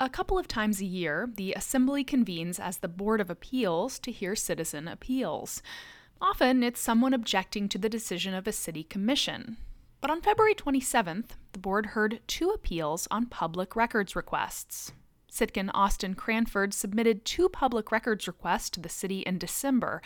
A couple of times a year, the Assembly convenes as the Board of Appeals to hear citizen appeals. Often, it's someone objecting to the decision of a city commission. But on February 27th, the board heard two appeals on public records requests. Sitkan Austin Cranford submitted two public records requests to the city in December.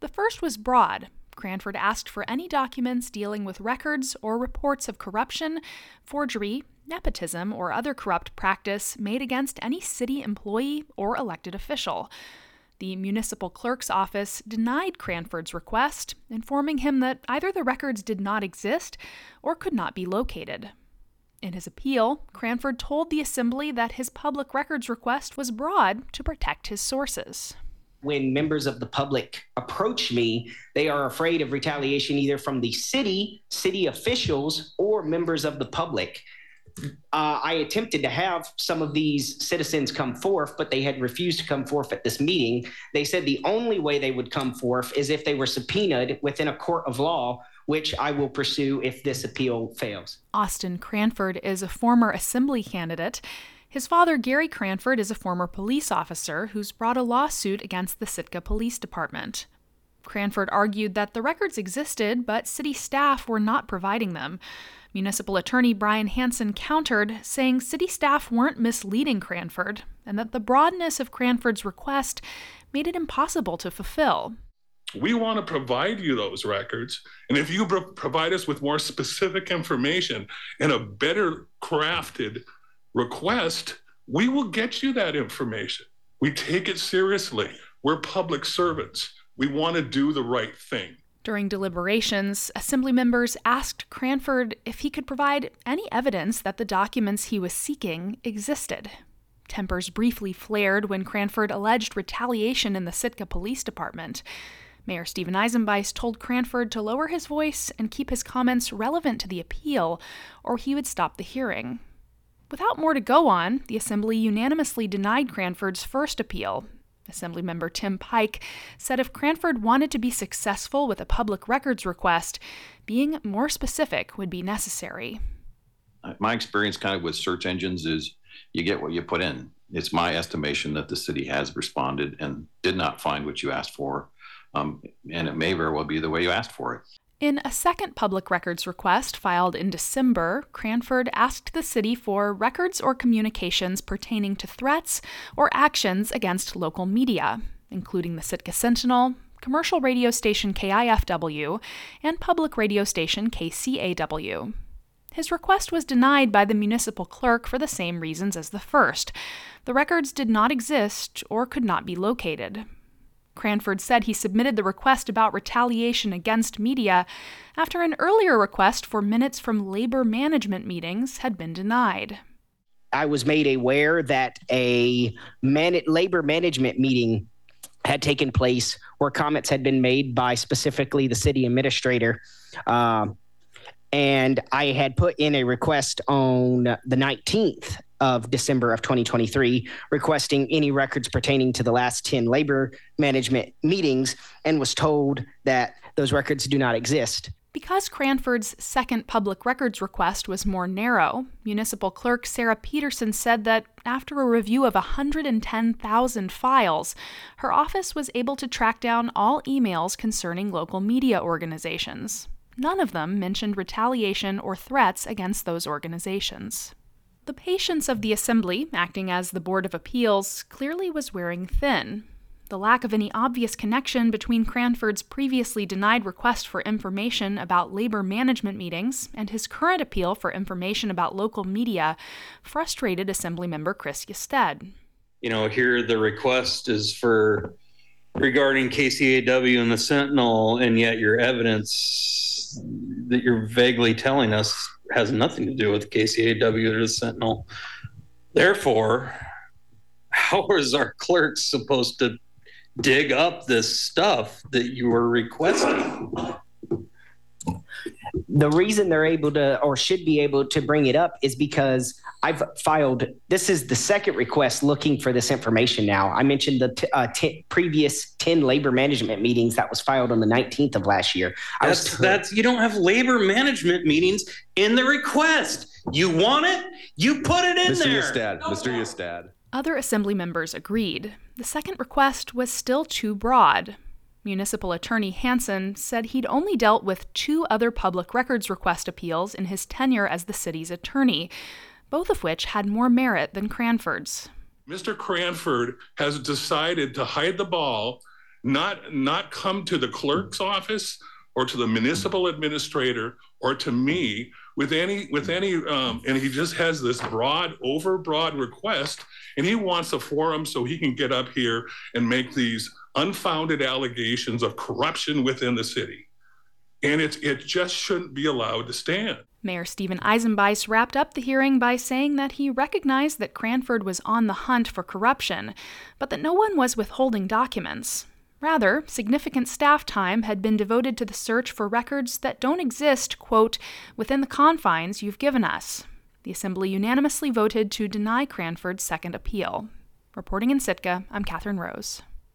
The first was broad. Cranford asked for any documents dealing with records or reports of corruption, forgery, nepotism, or other corrupt practice made against any city employee or elected official. The municipal clerk's office denied Cranford's request, informing him that either the records did not exist or could not be located. In his appeal, Cranford told the Assembly that his public records request was broad to protect his sources when members of the public approach me, they are afraid of retaliation either from the city, city officials, or members of the public uh, I attempted to have some of these citizens come forth, but they had refused to come forth at this meeting. They said the only way they would come forth is if they were subpoenaed within a court of law, which I will pursue if this appeal fails. Austin Cranford is a former assembly candidate. His father, Gary Cranford, is a former police officer who's brought a lawsuit against the Sitka Police Department. Cranford argued that the records existed, but city staff were not providing them. Municipal Attorney Brian Hanson countered, saying city staff weren't misleading Cranford and that the broadness of Cranford's request made it impossible to fulfill. We want to provide you those records. And if you pro- provide us with more specific information and a better crafted request, we will get you that information. We take it seriously. We're public servants. We want to do the right thing. During deliberations, Assembly members asked Cranford if he could provide any evidence that the documents he was seeking existed. Tempers briefly flared when Cranford alleged retaliation in the Sitka Police Department. Mayor Steven Eisenbeisz told Cranford to lower his voice and keep his comments relevant to the appeal, or he would stop the hearing. Without more to go on, the Assembly unanimously denied Cranford's first appeal, Assemblymember Tim Pike said if Cranford wanted to be successful with a public records request, being more specific would be necessary. My experience kind of with search engines is you get what you put in. It's my estimation that the city has responded and did not find what you asked for. Um, and it may very well be the way you asked for it. In a second public records request filed in December, Cranford asked the city for records or communications pertaining to threats or actions against local media, including the Sitka Sentinel, commercial radio station KIFW, and public radio station KCAW. His request was denied by the municipal clerk for the same reasons as the first. The records did not exist or could not be located. Cranford said he submitted the request about retaliation against media after an earlier request for minutes from labor management meetings had been denied. I was made aware that a man- labor management meeting had taken place where comments had been made by specifically the city administrator. Uh, and I had put in a request on the 19th of December of 2023, requesting any records pertaining to the last 10 labor management meetings, and was told that those records do not exist. Because Cranford's second public records request was more narrow, Municipal Clerk Sarah Peterson said that after a review of 110,000 files, her office was able to track down all emails concerning local media organizations. None of them mentioned retaliation or threats against those organizations. The patience of the Assembly, acting as the Board of Appeals, clearly was wearing thin. The lack of any obvious connection between Cranford's previously denied request for information about labor management meetings and his current appeal for information about local media frustrated Assemblymember Chris Ystad. You know, here the request is for regarding KCAW and the Sentinel, and yet your evidence that you're vaguely telling us has nothing to do with KCAW or the Sentinel. Therefore, how is our clerk supposed to dig up this stuff that you were requesting? The reason they're able to or should be able to bring it up is because I've filed. This is the second request looking for this information. Now, I mentioned the t- uh, t- previous ten labor management meetings that was filed on the nineteenth of last year. That's, t- that's you don't have labor management meetings in the request. You want it? You put it in Mr. there. Ystad, Mr. Ystad. Other assembly members agreed. The second request was still too broad. Municipal Attorney Hanson said he'd only dealt with two other public records request appeals in his tenure as the city's attorney, both of which had more merit than Cranford's. Mr. Cranford has decided to hide the ball, not not come to the clerk's office or to the municipal administrator or to me with any with any um, and he just has this broad overbroad request and he wants a forum so he can get up here and make these unfounded allegations of corruption within the city and it, it just shouldn't be allowed to stand Mayor Steven Eisenbeisz wrapped up the hearing by saying that he recognized that Cranford was on the hunt for corruption, but that no one was withholding documents. Rather, significant staff time had been devoted to the search for records that don't exist, quote, within the confines you've given us. The Assembly unanimously voted to deny Cranford's second appeal. Reporting in Sitka, I'm Catherine Rose.